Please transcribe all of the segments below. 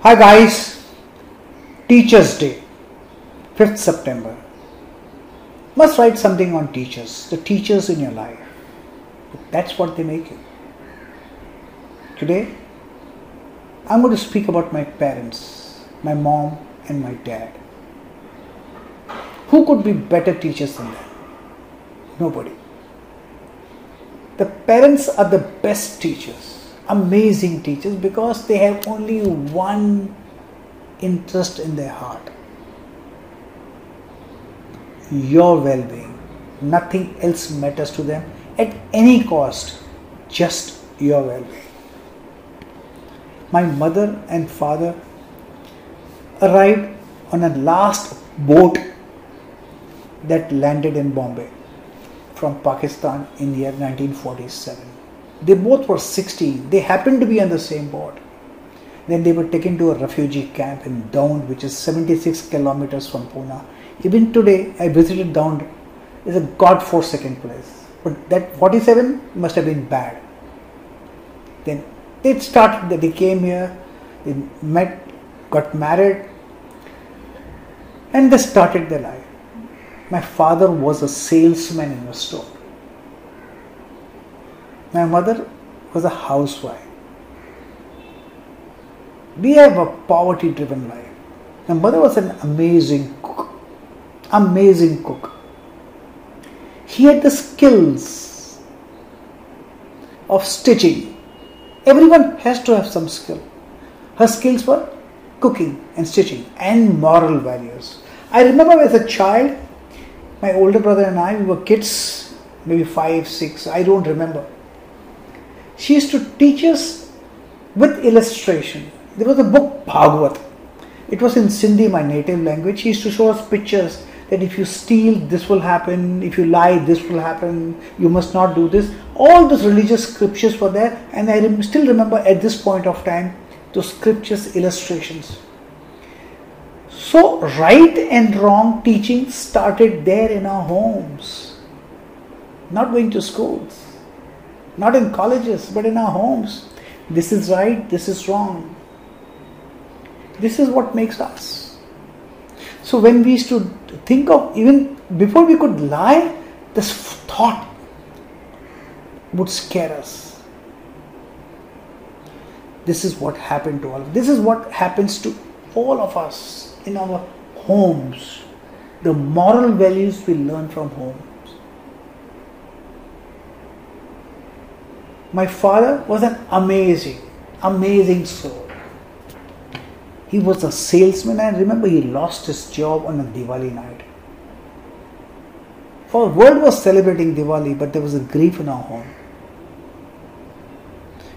Hi guys, Teachers Day, 5th September. Must write something on teachers, the teachers in your life. That's what they make you. Today, I'm going to speak about my parents, my mom and my dad. Who could be better teachers than them? Nobody. The parents are the best teachers, amazing teachers because they have only one interest in their heart your well being. Nothing else matters to them at any cost, just your well being. My mother and father arrived on a last boat that landed in Bombay from Pakistan in the year 1947. They both were 16. They happened to be on the same boat. Then they were taken to a refugee camp in Daund, which is 76 kilometers from Pune. Even today, I visited Daund. It's a god-forsaken place. But that 47 must have been bad. Then they started, that they came here, they met, got married, and they started their life. My father was a salesman in a store. My mother was a housewife. We have a poverty driven life. My mother was an amazing cook. Amazing cook. He had the skills of stitching. Everyone has to have some skill. Her skills were cooking and stitching and moral values. I remember as a child, my older brother and I, we were kids, maybe five, six, I don't remember. She used to teach us with illustration. There was a book, Bhagavad. It was in Sindhi, my native language. She used to show us pictures that if you steal, this will happen. If you lie, this will happen. You must not do this. All those religious scriptures were there, and I still remember at this point of time those scriptures illustrations. So, right and wrong teaching started there in our homes, not going to schools, not in colleges, but in our homes. This is right, this is wrong. This is what makes us. So, when we used to think of even before we could lie, this thought would scare us. This is what happened to all of this is what happens to all of us in our homes, the moral values we learn from homes. My father was an amazing, amazing soul. He was a salesman, and remember, he lost his job on a Diwali night. For world was celebrating Diwali, but there was a grief in our home.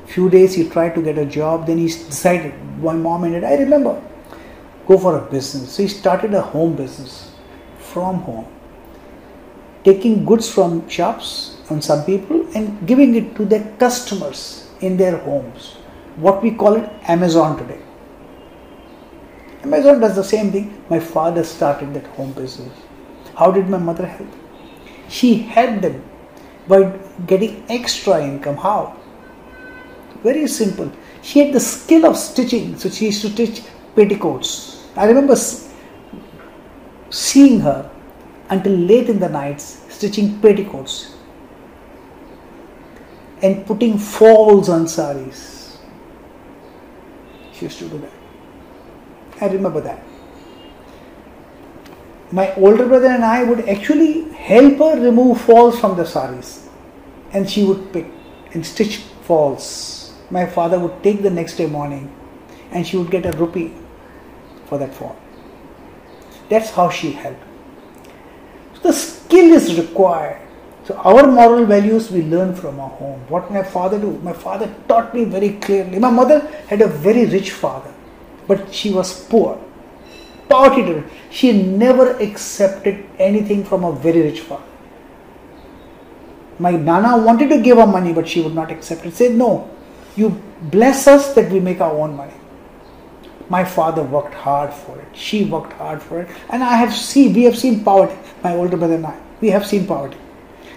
Few days he tried to get a job, then he decided, my mom and I remember, go for a business. So he started a home business from home, taking goods from shops on some people and giving it to their customers in their homes. What we call it Amazon today. Amazon does the same thing. My father started that home business. How did my mother help? She helped them by getting extra income. How? Very simple. She had the skill of stitching, so she used to stitch petticoats I remember seeing her until late in the nights stitching petticoats and putting falls on saris. She used to do that. I remember that. My older brother and I would actually help her remove falls from the saris and she would pick and stitch falls. My father would take the next day morning and she would get a rupee for that fall. That's how she helped. The skill is required. So our moral values we learn from our home. What my father do? My father taught me very clearly. My mother had a very rich father, but she was poor. Driven. She never accepted anything from a very rich father. My nana wanted to give her money, but she would not accept it. Said, No, you bless us that we make our own money. My father worked hard for it. She worked hard for it. And I have seen, we have seen poverty. My older brother and I, we have seen poverty.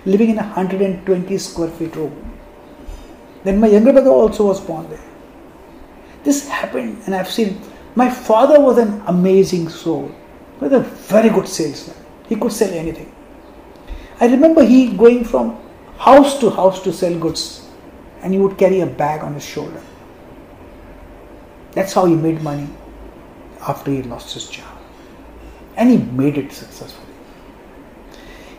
Living in a 120 square feet room. Then my younger brother also was born there. This happened, and I've seen My father was an amazing soul. Was a very good salesman. He could sell anything. I remember he going from house to house to sell goods and he would carry a bag on his shoulder. That's how he made money after he lost his job. And he made it successfully.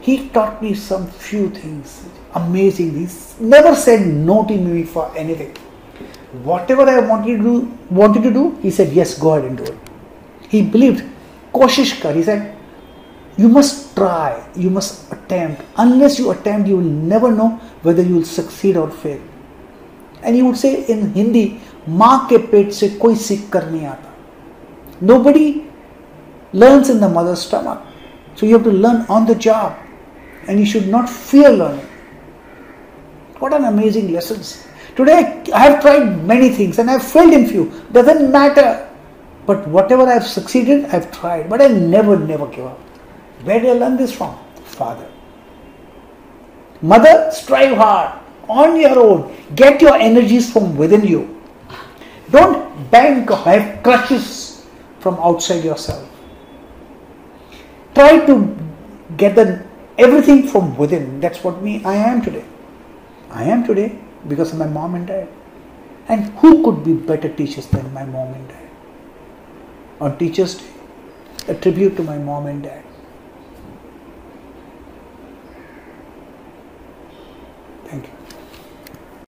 He taught me some few things. Amazing. He never said no to me for anything. Whatever I wanted to do, wanted to do, he said, yes, go ahead and do it. He believed, koshish kar. He said, you must try, you must attempt. Unless you attempt, you will never know whether you will succeed or fail. And he would say in Hindi, माँ के पेट से कोई सीख कर नहीं आता। Nobody learn in the mother stomach so you have to learn on the job and you should not fear learning what an amazing lesson today I have tried many things and I failed in few doesn't matter but whatever I succeeded I tried but I never never give up where do learn this from father mother strive hard on your own get your energies from within you Don't bank or have crutches from outside yourself. Try to get everything from within. That's what me I am today. I am today because of my mom and dad. And who could be better teachers than my mom and dad? On Teachers' Day, a tribute to my mom and dad.